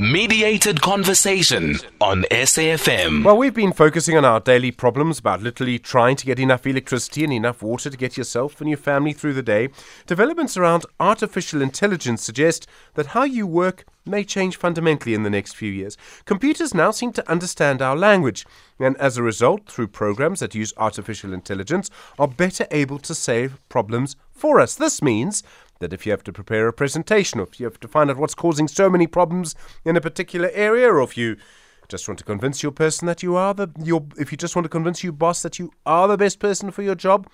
Mediated conversation on SAFM. Well, we've been focusing on our daily problems about literally trying to get enough electricity and enough water to get yourself and your family through the day. Developments around artificial intelligence suggest that how you work may change fundamentally in the next few years. Computers now seem to understand our language, and as a result, through programs that use artificial intelligence, are better able to solve problems for us. This means that if you have to prepare a presentation, or if you have to find out what's causing so many problems in a particular area, or if you just want to convince your person that you are the your if you just want to convince your boss that you are the best person for your job,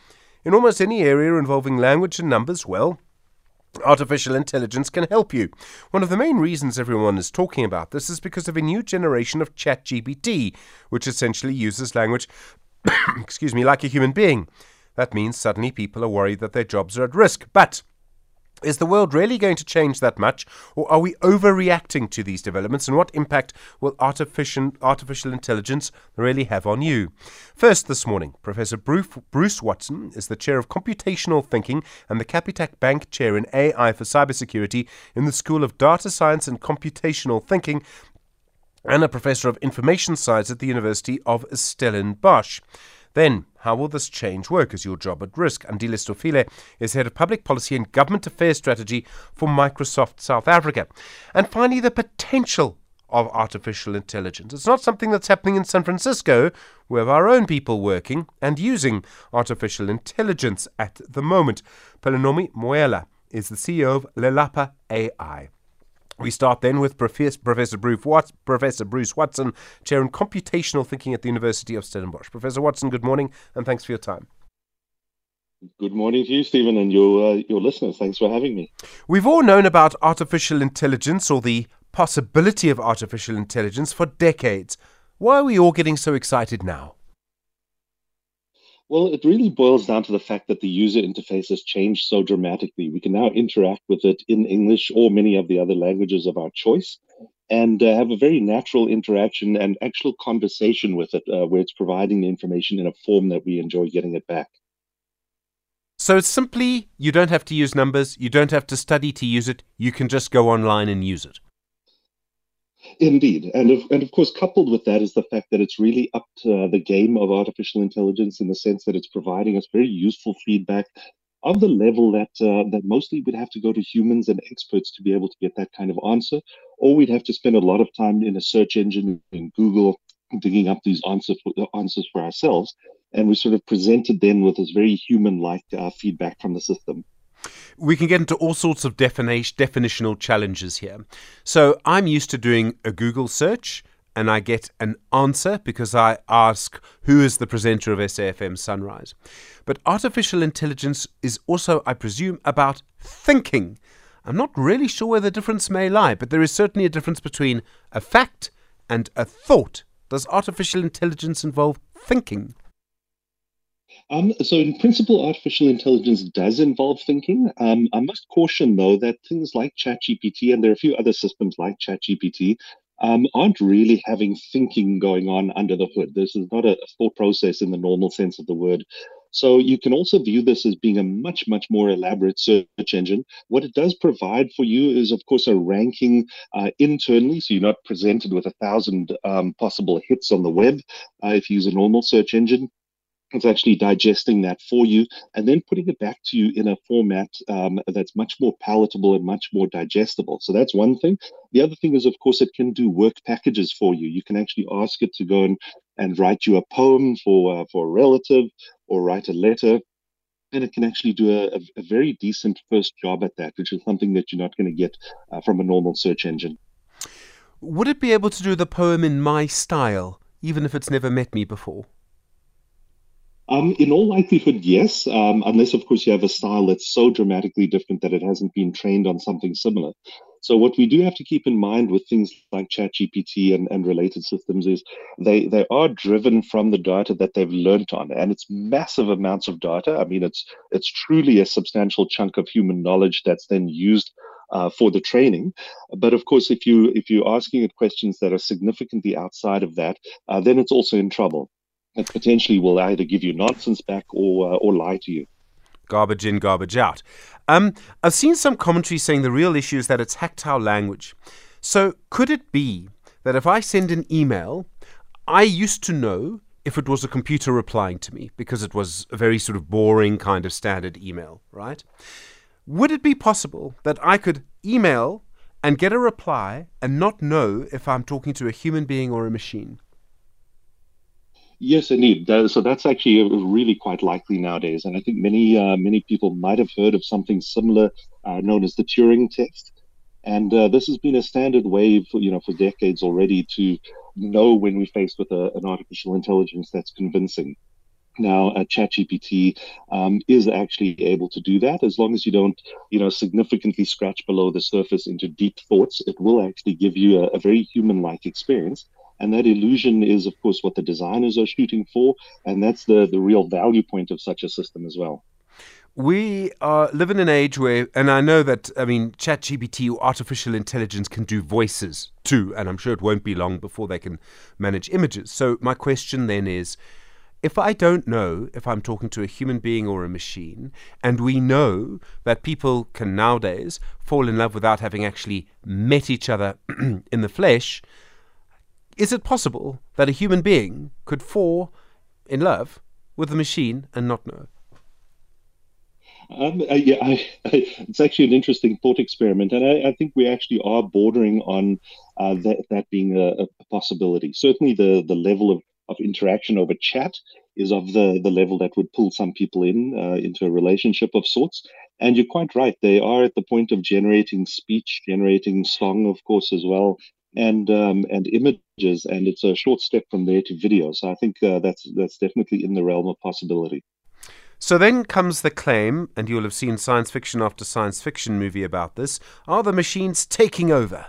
in almost any area involving language and numbers, well, Artificial intelligence can help you. One of the main reasons everyone is talking about this is because of a new generation of ChatGPT, which essentially uses language, excuse me, like a human being. That means suddenly people are worried that their jobs are at risk. But is the world really going to change that much, or are we overreacting to these developments, and what impact will artificial, artificial intelligence really have on you? First, this morning, Professor Bruce, Watson is the Chair of Computational Thinking and the Capitec Bank Chair in AI for Cybersecurity in the School of Data Science and Computational Thinking and a Professor of Information Science at the University of Stellenbosch. Then, how will this change work? Is your job at risk? Andile Stofile is head of public policy and government affairs strategy for Microsoft South Africa. And finally, the potential of artificial intelligence. It's not something that's happening in San Francisco. We have our own people working and using artificial intelligence at the moment. Pelonomi Moiloa is the CEO of Lelapa AI. We start then with Professor, Professor, Bruce Watson, Professor Bruce Watson, Chair in Computational Thinking at the University of Stellenbosch. Professor Watson, good morning and thanks for your time. Good morning to you, Stephen, and your uh, your listeners. Thanks for having me. We've all known about artificial intelligence or the possibility of artificial intelligence for decades. Why are we all getting so excited now? Well, it really boils down to the fact that the user interface has changed so dramatically. We can now interact with it in English or many of the other languages of our choice and uh, have a very natural interaction and actual conversation with it, uh, where it's providing the information in a form that we enjoy getting it back. So simply, you don't have to use numbers, you don't have to study to use it, you can just go online and use it. Indeed, and of, and of course, coupled with that is the fact that it's really up to the game of artificial intelligence in the sense that it's providing us very useful feedback of the level that uh, that mostly we'd have to go to humans and experts to be able to get that kind of answer, or we'd have to spend a lot of time in a search engine in Google digging up these answer for, uh, answers for ourselves, and we sort of presented then with this very human-like uh, feedback from the system we can get into all sorts of definition, definitional challenges here. So I'm used to doing a Google search and I get an answer because I ask who is the presenter of SAFM Sunrise. But artificial intelligence is also, I presume, about thinking. I'm not really sure where the difference may lie, but there is certainly a difference between a fact and a thought. Does artificial intelligence involve thinking? Um, so, in principle, artificial intelligence does involve thinking. Um, I must caution, though, that things like ChatGPT, and there are a few other systems like ChatGPT, um, aren't really having thinking going on under the hood. This is not a, thought process in the normal sense of the word. So you can also view this as being a much, much more elaborate search engine. What it does provide for you is, of course, a ranking uh, internally. So you're not presented with a thousand um, possible hits on the web uh, if you use a normal search engine it's actually digesting that for you and then putting it back to you in a format um, that's much more palatable and much more digestible. So that's one thing. The other thing is, of course, it can do work packages for you. You can actually ask it to go and, and write you a poem for uh, for a relative or write a letter. And it can actually do a, a very decent first job at that, which is something that you're not going to get uh, from a normal search engine. Would it be able to do the poem in my style, even if it's never met me before? Um, in all likelihood, yes, um, unless, of course, you have a style that's so dramatically different that it hasn't been trained on something similar. So, what we do have to keep in mind with things like ChatGPT and, and related systems is they, they are driven from the data that they've learned on, and it's massive amounts of data. I mean, it's it's truly a substantial chunk of human knowledge that's then used uh, for the training. But of course, if you if you're asking it questions that are significantly outside of that, uh, then it's also in trouble that potentially will either give you nonsense back or uh, or lie to you. Garbage in, garbage out. Um, I've seen some commentary saying the real issue is that it's our language. So, could it be that if I send an email, I used to know if it was a computer replying to me because it was a very sort of boring kind of standard email, right? Would it be possible that I could email and get a reply and not know if I'm talking to a human being or a machine? Yes, indeed. So that's actually really quite likely nowadays, and I think many uh, many people might have heard of something similar uh, known as the Turing test. And uh, this has been a standard way for you know for decades already to know when we're faced with a, an artificial intelligence that's convincing. Now, uh, ChatGPT um, is actually able to do that as long as you don't, you know, significantly scratch below the surface into deep thoughts. It will actually give you a, a very human-like experience. And that illusion is, of course, what the designers are shooting for. And that's the, the real value point of such a system as well. We are living in an age where, and I know that, I mean, ChatGPT or artificial intelligence can do voices too, and I'm sure it won't be long before they can manage images. So, my question then is if I don't know if I'm talking to a human being or a machine, and we know that people can nowadays fall in love without having actually met each other in the flesh, is it possible that a human being could fall in love with a machine and not know? Um, yeah, I, I, it's actually an interesting thought experiment, and I, I think we actually are bordering on uh, that, that being a, a, possibility. Certainly, the the level of, of interaction over chat is of the, the level that would pull some people in uh, into a relationship of sorts. And you're quite right; they are at the point of generating speech, generating song, of course, as well, and um, and images, and it's a short step from there to video. So I think uh, that's that's definitely in the realm of possibility. So then comes the claim, and you'll have seen science fiction after science fiction movie about this: Are the machines taking over?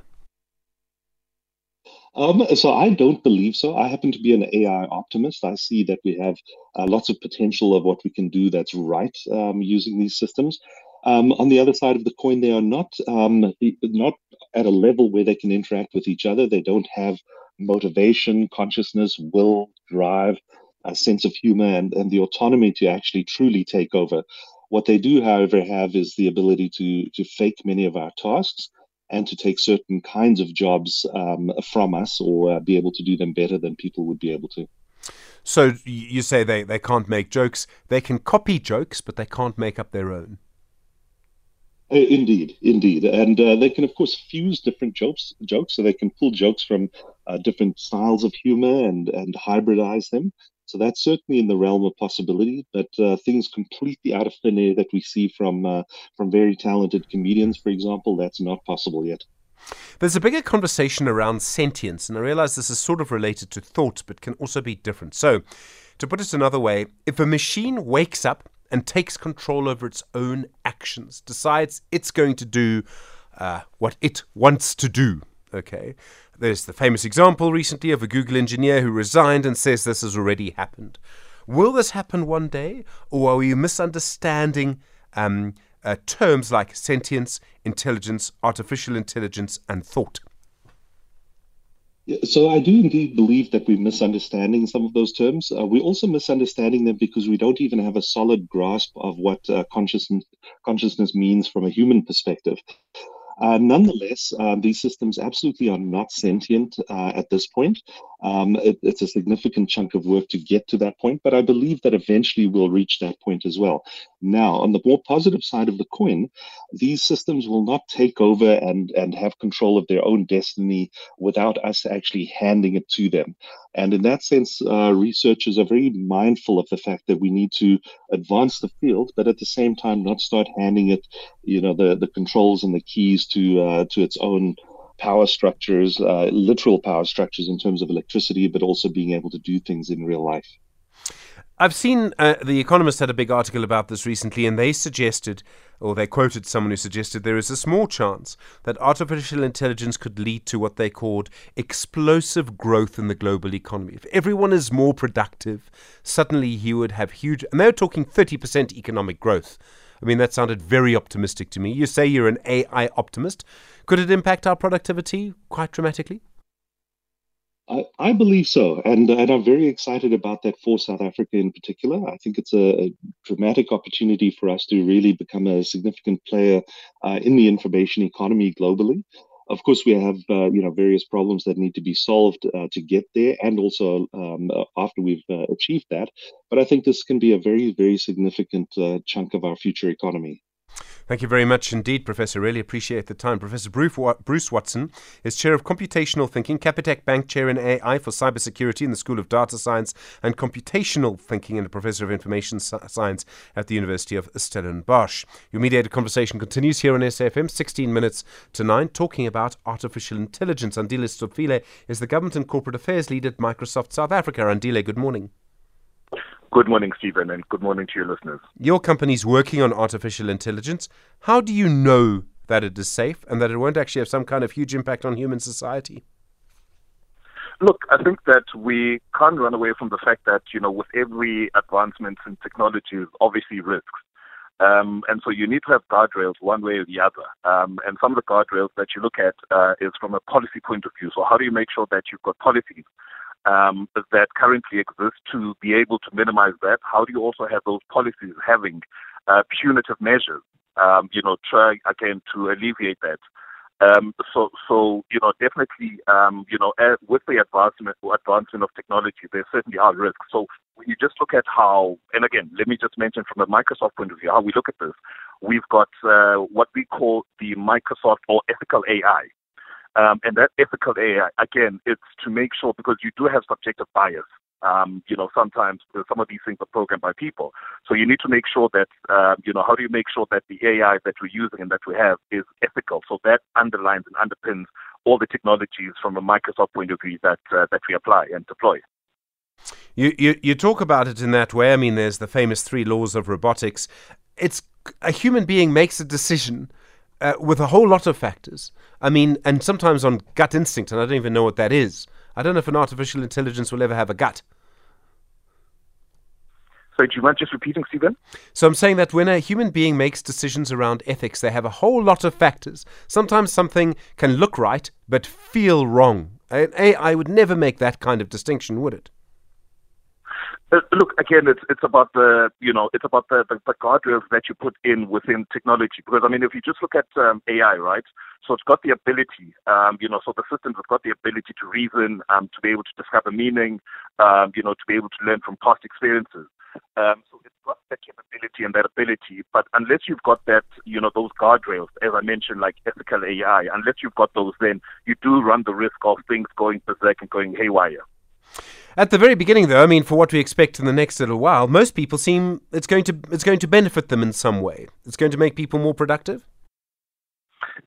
Um, so I don't believe so. I happen to be an AI optimist. I see that we have uh, lots of potential of what we can do that's right um, using these systems. Um, on the other side of the coin, they are not um, not at a level where they can interact with each other. They don't have motivation, consciousness, will, drive, a sense of humor, and, and the autonomy to actually truly take over. What they do, however, have is the ability to to fake many of our tasks and to take certain kinds of jobs um, from us or uh, be able to do them better than people would be able to. So you say they, they can't make jokes. They can copy jokes, but they can't make up their own. Uh, indeed, indeed, and uh, they can, of course, fuse different jokes. Jokes, so they can pull jokes from uh, different styles of humor and and hybridize them. So that's certainly in the realm of possibility. But uh, things completely out of thin air that we see from uh, from very talented comedians, for example, that's not possible yet. There's a bigger conversation around sentience, and I realize this is sort of related to thought, but can also be different. So, to put it another way, if a machine wakes up and takes control over its own actions, decides it's going to do uh, what it wants to do, okay, there's the famous example recently of a Google engineer who resigned and says this has already happened. Will this happen one day, or are we misunderstanding um, uh, terms like sentience, intelligence, artificial intelligence, and thought? So I do indeed believe that we're misunderstanding some of those terms. Uh, we're also misunderstanding them because we don't even have a solid grasp of what uh, consciousness consciousness means from a human perspective. Uh, nonetheless, um, these systems absolutely are not sentient uh, at this point. Um, it, it's a significant chunk of work to get to that point, but I believe that eventually we'll reach that point as well. Now, on the more positive side of the coin, these systems will not take over and, and have control of their own destiny without us actually handing it to them. And in that sense, uh, researchers are very mindful of the fact that we need to advance the field, but at the same time, not start handing it, you know, the, the controls and the keys to uh, to its own power structures, uh, literal power structures in terms of electricity, but also being able to do things in real life. I've seen uh, The Economist had a big article about this recently, and they suggested, or they quoted someone who suggested, there is a small chance that artificial intelligence could lead to what they called explosive growth in the global economy. If everyone is more productive, suddenly you would have huge, and they were talking 30% economic growth. I mean, that sounded very optimistic to me. You say you're an AI optimist. Could it impact our productivity quite dramatically? I, I believe so, and and I'm very excited about that for South Africa in particular. I think it's a, a dramatic opportunity for us to really become a significant player uh, in the information economy globally. Of course, we have uh, you know various problems that need to be solved uh, to get there, and also um, uh, after we've uh, achieved that. But I think this can be a very very significant uh, chunk of our future economy. Thank you very much indeed, Professor. Really appreciate the time. Professor Bruce Watson is Chair of Computational Thinking, Capitec Bank Chair in AI for Cybersecurity in the School of Data Science and Computational Thinking and a Professor of Information Science at the University of Stellenbosch. Your mediated conversation continues here on SAFM, 16 minutes to 9, talking about artificial intelligence. Andile Stofile is the Government and Corporate Affairs Lead at Microsoft South Africa. Andile, good morning. Good morning, Stephen, and good morning to your listeners. Your company's working on artificial intelligence. How do you know that it is safe and that it won't actually have some kind of huge impact on human society? Look, I think that we can't run away from the fact that, you know, with every advancement in technology, obviously risks. Um, and so you need to have guardrails one way or the other. Um, and some of the guardrails that you look at uh, is from a policy point of view. So how do you make sure that you've got policies um, that currently exist to be able to minimize that? How do you also have those policies having uh, punitive measures, um, you know, try again to alleviate that? Um, so, so you know, definitely, um, you know, with the advancement advancement of technology, there certainly are risks. So, when you just look at how, and again, let me just mention from a Microsoft point of view, how we look at this, we've got uh, what we call the Microsoft or ethical AI. Um, and that ethical AI, again, it's to make sure because you do have subjective bias. Um, you know, sometimes some of these things are programmed by people. So you need to make sure that, uh, you know, how do you make sure that the AI that we're using and that we have is ethical? So that underlines and underpins all the technologies from a Microsoft point of view that uh, that we apply and deploy. You, you you talk about it in that way. I mean, there's the famous three laws of robotics. It's a human being makes a decision uh, with a whole lot of factors. I mean, and sometimes on gut instinct, and I don't even know what that is. I don't know if an artificial intelligence will ever have a gut. So, do you mind just repeating, Stephen? So, I'm saying that when a human being makes decisions around ethics, they have a whole lot of factors. Sometimes something can look right, but feel wrong. AI would never make that kind of distinction, would it? Uh, look, again, it's it's about the you know it's about the, the, the guardrails that you put in within technology. Because I mean, if you just look at um, AI, right? So it's got the ability, um, you know, so the systems have got the ability to reason, um, to be able to discover meaning, um, you know, to be able to learn from past experiences. Um, so it's got that capability and that ability, but unless you've got that, you know, those guardrails, as I mentioned, like ethical AI, unless you've got those, then you do run the risk of things going berserk and going haywire. At the very beginning, though, I mean, for what we expect in the next little while, most people seem it's going to it's going to benefit them in some way. It's going to make people more productive.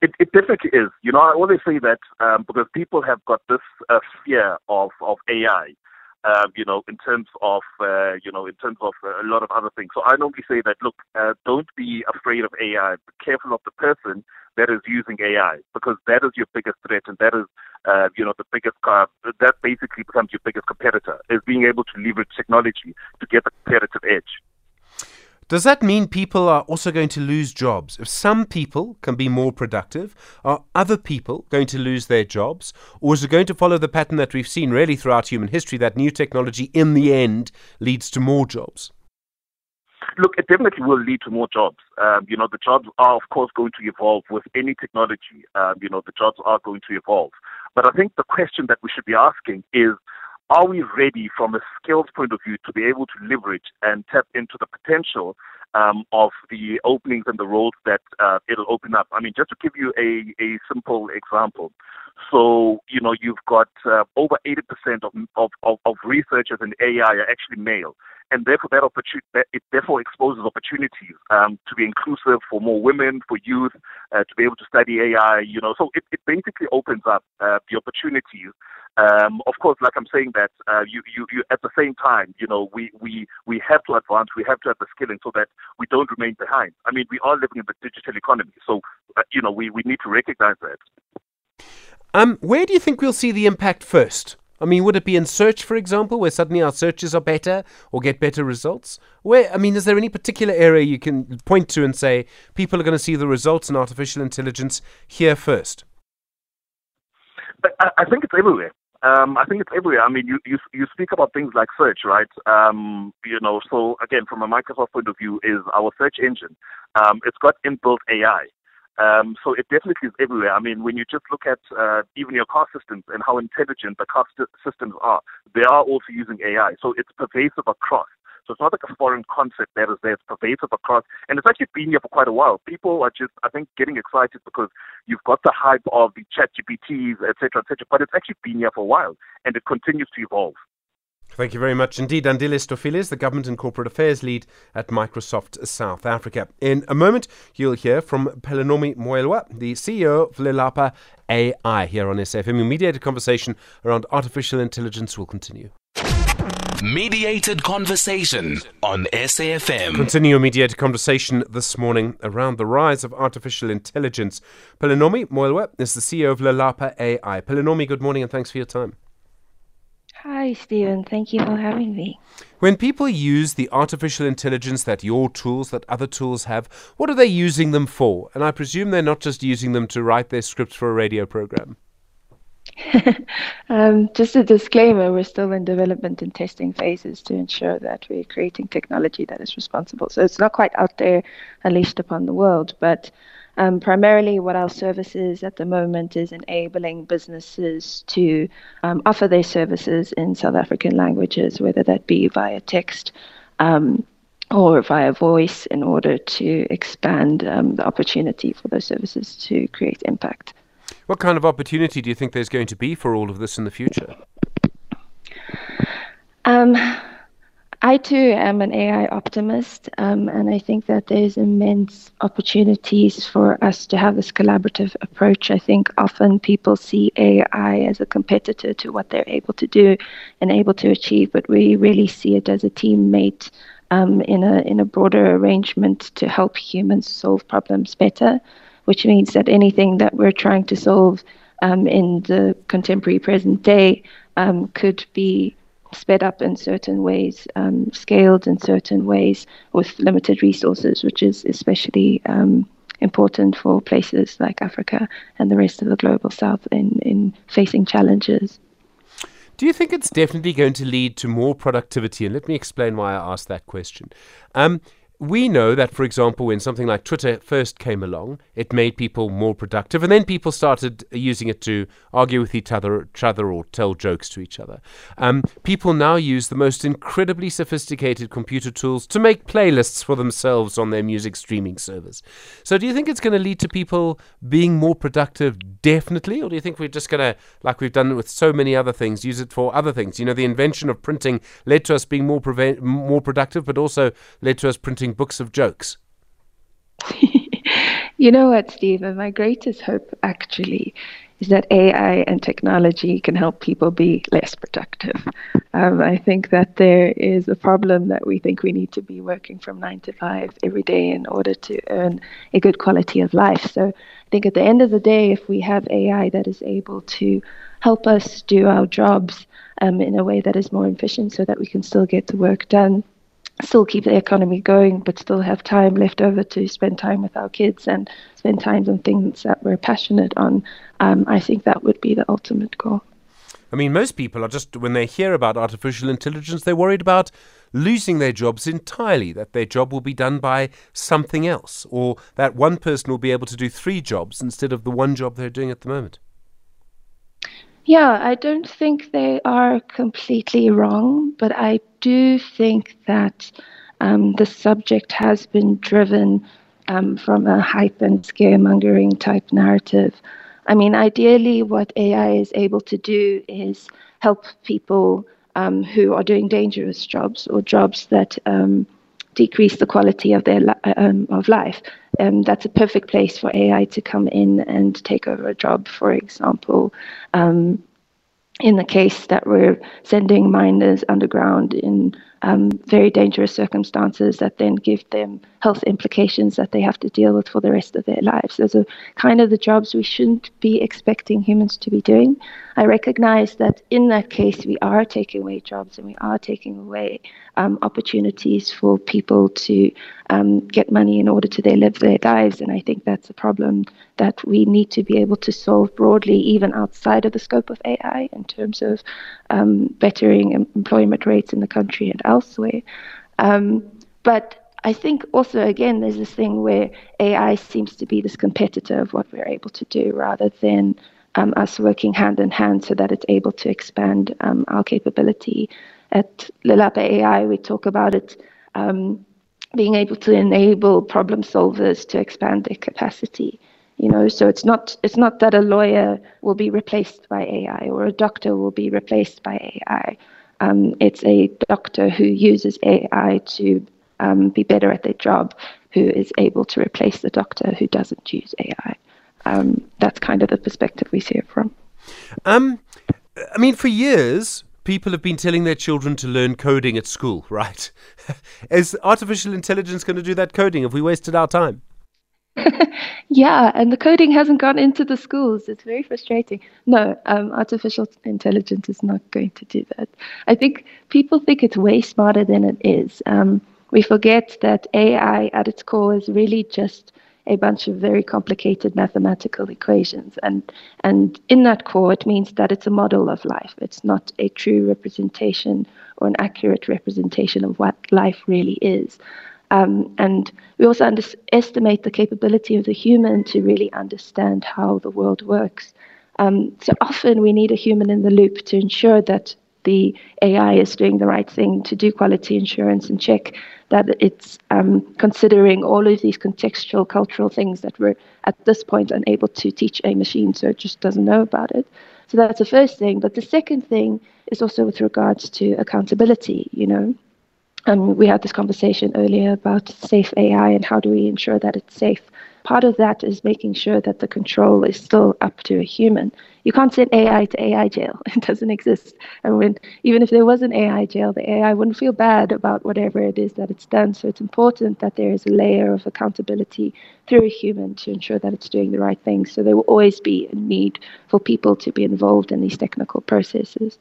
It, it definitely is. You know, I always say that um, because people have got this uh, fear of of AI. Um, you know, in terms of, uh, you know, in terms of a lot of other things. So I normally say that, look, uh, don't be afraid of AI. Be careful of the person that is using AI because that is your biggest threat and that is, uh, you know, the biggest, uh, that basically becomes your biggest competitor is being able to leverage technology to get a competitive edge. Does that mean people are also going to lose jobs? If some people can be more productive, are other people going to lose their jobs? Or is it going to follow the pattern that we've seen really throughout human history that new technology in the end leads to more jobs? Look, it definitely will lead to more jobs. Um, you know, the jobs are, of course, going to evolve with any technology. Um, you know, the jobs are going to evolve. But I think the question that we should be asking is, are we ready from a skills point of view to be able to leverage and tap into the potential um, of the openings and the roles that uh, it'll open up? I mean, just to give you a, a simple example. So, you know, you've got uh, over 80% of, of, of, researchers in AI are actually male and therefore that opportunity it therefore exposes opportunities um, to be inclusive for more women, for youth, uh, to be able to study AI. You know, so it, it basically opens up uh, the opportunities. Um, of course, like I'm saying that uh, you, you, you at the same time, you know, we, we, we have to advance, we have to have the skilling so that we don't remain behind. I mean, we are living in the digital economy, so uh, you know, we, we need to recognize that. Um, where do you think we'll see the impact first? I mean, would it be in search, for example, where suddenly our searches are better or get better results? Where, I mean, is there any particular area you can point to and say people are going to see the results in artificial intelligence here first? I, I think it's everywhere. Um, I think it's everywhere. I mean, you, you you speak about things like search, right? Um, you know, so again, from a Microsoft point of view, is our search engine. Um, it's got inbuilt AI. Um, so it definitely is everywhere. I mean, when you just look at uh, even your car systems and how intelligent the car st- systems are, they are also using AI. So it's pervasive across. So it's not like a foreign concept that is there. It's pervasive across, and it's actually been here for quite a while. People are just, I think, getting excited because you've got the hype of the ChatGPTs, etc., etc. But it's actually been here for a while, and it continues to evolve. Thank you very much indeed. Andile Stofile is, the Government and Corporate Affairs Lead at Microsoft South Africa. In a moment, you'll hear from Pelonomi Moiloa, the CEO of Lelapa AI here on SFM. Mediated conversation around artificial intelligence will continue. Mediated conversation on SAFM. Continue your mediated conversation this morning around the rise of artificial intelligence. Pelonomi Moiloa is the CEO of Lelapa AI. Pelonomi, good morning and thanks for your time. Hi, Stephen. Thank you for having me. When people use the artificial intelligence that your tools, that other tools have, what are they using them for? And I presume they're not just using them to write their scripts for a radio program. um, just a disclaimer we're still in development and testing phases to ensure that we're creating technology that is responsible. So it's not quite out there unleashed upon the world, but um, primarily, what our service is at the moment is enabling businesses to um, offer their services in South African languages, whether that be via text um, or via voice, in order to expand um, the opportunity for those services to create impact. What kind of opportunity do you think there's going to be for all of this in the future? Um, I too am an AI optimist, um, and I think that there's immense opportunities for us to have this collaborative approach. I think often people see AI as a competitor to what they're able to do and able to achieve, but we really see it as a teammate um, in a in a broader arrangement to help humans solve problems better which means that anything that we're trying to solve um, in the contemporary present day um, could be sped up in certain ways, um, scaled in certain ways with limited resources, which is especially um, important for places like Africa and the rest of the global south in, in facing challenges. Do you think it's definitely going to lead to more productivity? And let me explain why I asked that question. Um, we know that, for example, when something like Twitter first came along, it made people more productive, and then people started using it to argue with each other, each other or tell jokes to each other. Um, people now use the most incredibly sophisticated computer tools to make playlists for themselves on their music streaming servers. So, do you think it's going to lead to people being more productive, definitely, or do you think we're just going to, like we've done with so many other things, use it for other things? You know, the invention of printing led to us being more preve- more productive, but also led to us printing books of jokes? you know what, Stephen? My greatest hope actually is that AI and technology can help people be less productive. Um, I think that there is a problem that we think we need to be working from nine to five every day in order to earn a good quality of life. So I think at the end of the day, if we have AI that is able to help us do our jobs um, in a way that is more efficient so that we can still get the work done still keep the economy going, but still have time left over to spend time with our kids and spend time on things that we're passionate on. Um, I think that would be the ultimate goal. I mean, most people are just, when they hear about artificial intelligence, they're worried about losing their jobs entirely, that their job will be done by something else, or that one person will be able to do three jobs instead of the one job they're doing at the moment. Yeah, I don't think they are completely wrong, but I do think that um, the subject has been driven um, from a hype and scaremongering type narrative. I mean, ideally, what AI is able to do is help people um, who are doing dangerous jobs or jobs that um, decrease the quality of their um, of life. Um, that's a perfect place for AI to come in and take over a job. For example, um, in the case that we're sending miners underground in um, very dangerous circumstances that then give them health implications that they have to deal with for the rest of their lives. Those are kind of the jobs we shouldn't be expecting humans to be doing. I recognize that in that case, we are taking away jobs and we are taking away um, opportunities for people to um, get money in order to they live their lives. And I think that's a problem that we need to be able to solve broadly, even outside of the scope of AI, in terms of um, bettering employment rates in the country and elsewhere. Um, but I think also, again, there's this thing where AI seems to be this competitor of what we're able to do rather than um, us working hand in hand so that it's able to expand um, our capability. At Lelapa AI, we talk about it um, being able to enable problem solvers to expand their capacity. You know, so it's not it's not that a lawyer will be replaced by AI or a doctor will be replaced by AI. Um, it's a doctor who uses AI to um, be better at their job, who is able to replace the doctor who doesn't use AI. Um, that's kind of the perspective we see it from. Um, I mean, for years, people have been telling their children to learn coding at school, right? Is artificial intelligence going to do that coding? Have we wasted our time? yeah, and the coding hasn't gone into the schools. It's very frustrating. No, um, artificial intelligence is not going to do that. I think people think it's way smarter than it is. Um, we forget that AI at its core is really just a bunch of very complicated mathematical equations. And, and in that core, it means that it's a model of life. It's not a true representation or an accurate representation of what life really is. Um, and we also underestimate the capability of the human to really understand how the world works. Um, so often we need a human in the loop to ensure that the AI is doing the right thing, to do quality assurance and check that it's um, considering all of these contextual cultural things that we're at this point unable to teach a machine, so it just doesn't know about it. So that's the first thing. But the second thing is also with regards to accountability, you know. Um, we had this conversation earlier about safe AI and how do we ensure that it's safe. Part of that is making sure that the control is still up to a human. You can't send AI to AI jail. It doesn't exist. And even if there was an AI jail, the AI wouldn't feel bad about whatever it is that it's done. So it's important that there is a layer of accountability through a human to ensure that it's doing the right thing. So there will always be a need for people to be involved in these technical processes.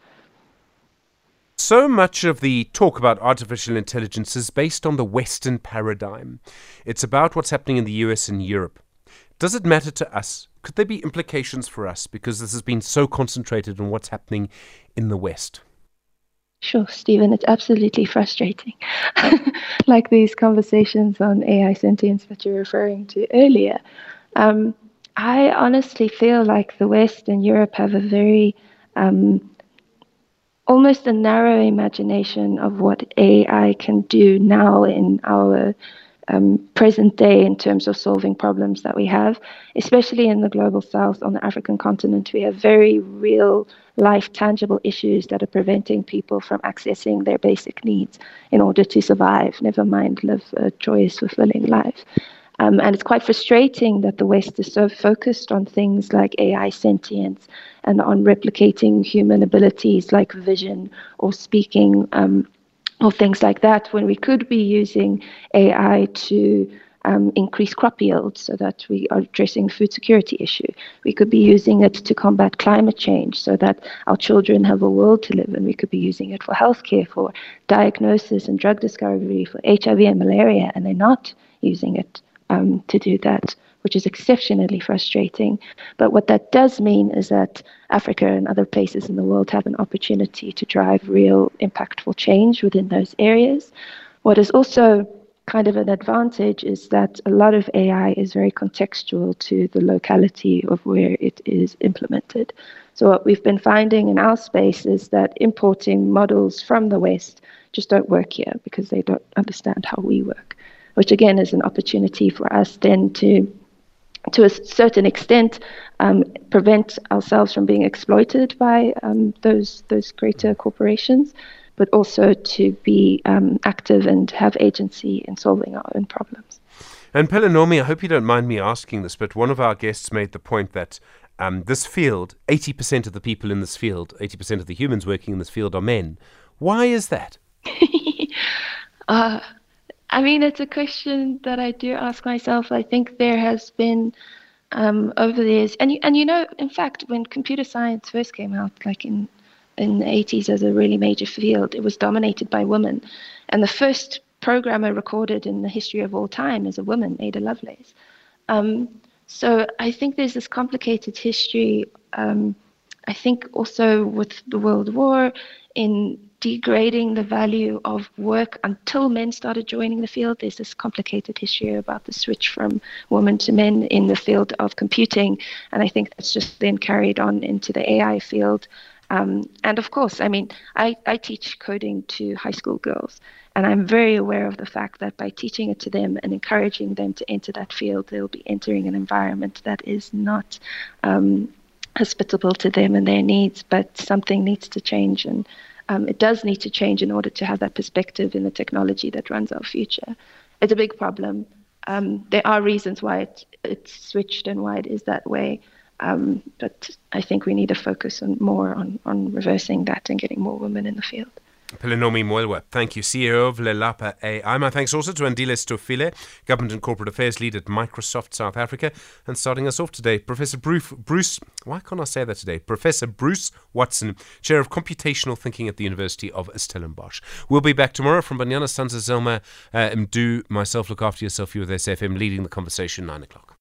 So much of the talk about artificial intelligence is based on the Western paradigm. It's about what's happening in the US and Europe. Does it matter to us? Could there be implications for us because this has been so concentrated on what's happening in the West? Sure, Stephen, it's absolutely frustrating. like these conversations on AI sentience that you're referring to earlier. Um, I honestly feel like the West and Europe have a very um, almost a narrow imagination of what AI can do now in our um, present day in terms of solving problems that we have, especially in the global south on the African continent. We have very real life tangible issues that are preventing people from accessing their basic needs in order to survive, never mind live a joyous, fulfilling life. Um, and it's quite frustrating that the West is so focused on things like AI sentience and on replicating human abilities like vision or speaking um, or things like that, when we could be using AI to um, increase crop yields so that we are addressing food security issue. We could be using it to combat climate change so that our children have a world to live in. We could be using it for healthcare, for diagnosis and drug discovery, for HIV and malaria, and they're not using it um, to do that, which is exceptionally frustrating. But what that does mean is that Africa and other places in the world have an opportunity to drive real impactful change within those areas. What is also kind of an advantage is that a lot of AI is very contextual to the locality of where it is implemented. So, what we've been finding in our space is that importing models from the West just don't work here because they don't understand how we work which again is an opportunity for us then to to a certain extent, um, prevent ourselves from being exploited by um, those those greater corporations, but also to be um, active and have agency in solving our own problems. And Pelonomi, I hope you don't mind me asking this, but one of our guests made the point that um, this field, 80% of the people in this field, 80% of the humans working in this field are men. Why is that? uh, I mean, it's a question that I do ask myself. I think there has been um, over the years, and and you know, in fact, when computer science first came out, like in in the 80s as a really major field, it was dominated by women, and the first programmer recorded in the history of all time is a woman, Ada Lovelace. Um, so I think there's this complicated history. Um, I think also with the World War in degrading the value of work until men started joining the field. There's this complicated history about the switch from women to men in the field of computing, and I think that's just then carried on into the AI field. Um, and of course, I mean, I, I teach coding to high school girls, and I'm very aware of the fact that by teaching it to them and encouraging them to enter that field, they'll be entering an environment that is not um, hospitable to them and their needs, but something needs to change. And um, it does need to change in order to have that perspective in the technology that runs our future. It's a big problem. Um, there are reasons why it, it's switched and why it is that way. Um, but I think we need to focus on more on, on reversing that and getting more women in the field. Pelonomi Moiloa, thank you, CEO of Lelapa AI. My thanks also to Andile Stofile, Government and Corporate Affairs Lead at Microsoft South Africa. And starting us off today, Professor Bruce, Bruce, why can't I say that today? Professor Bruce Watson, Chair of Computational Thinking at the University of Stellenbosch. We'll be back tomorrow from Banyana Stanza Zelma uh, Mdu. Myself, look after yourself. You with SFM leading the conversation, 9 o'clock.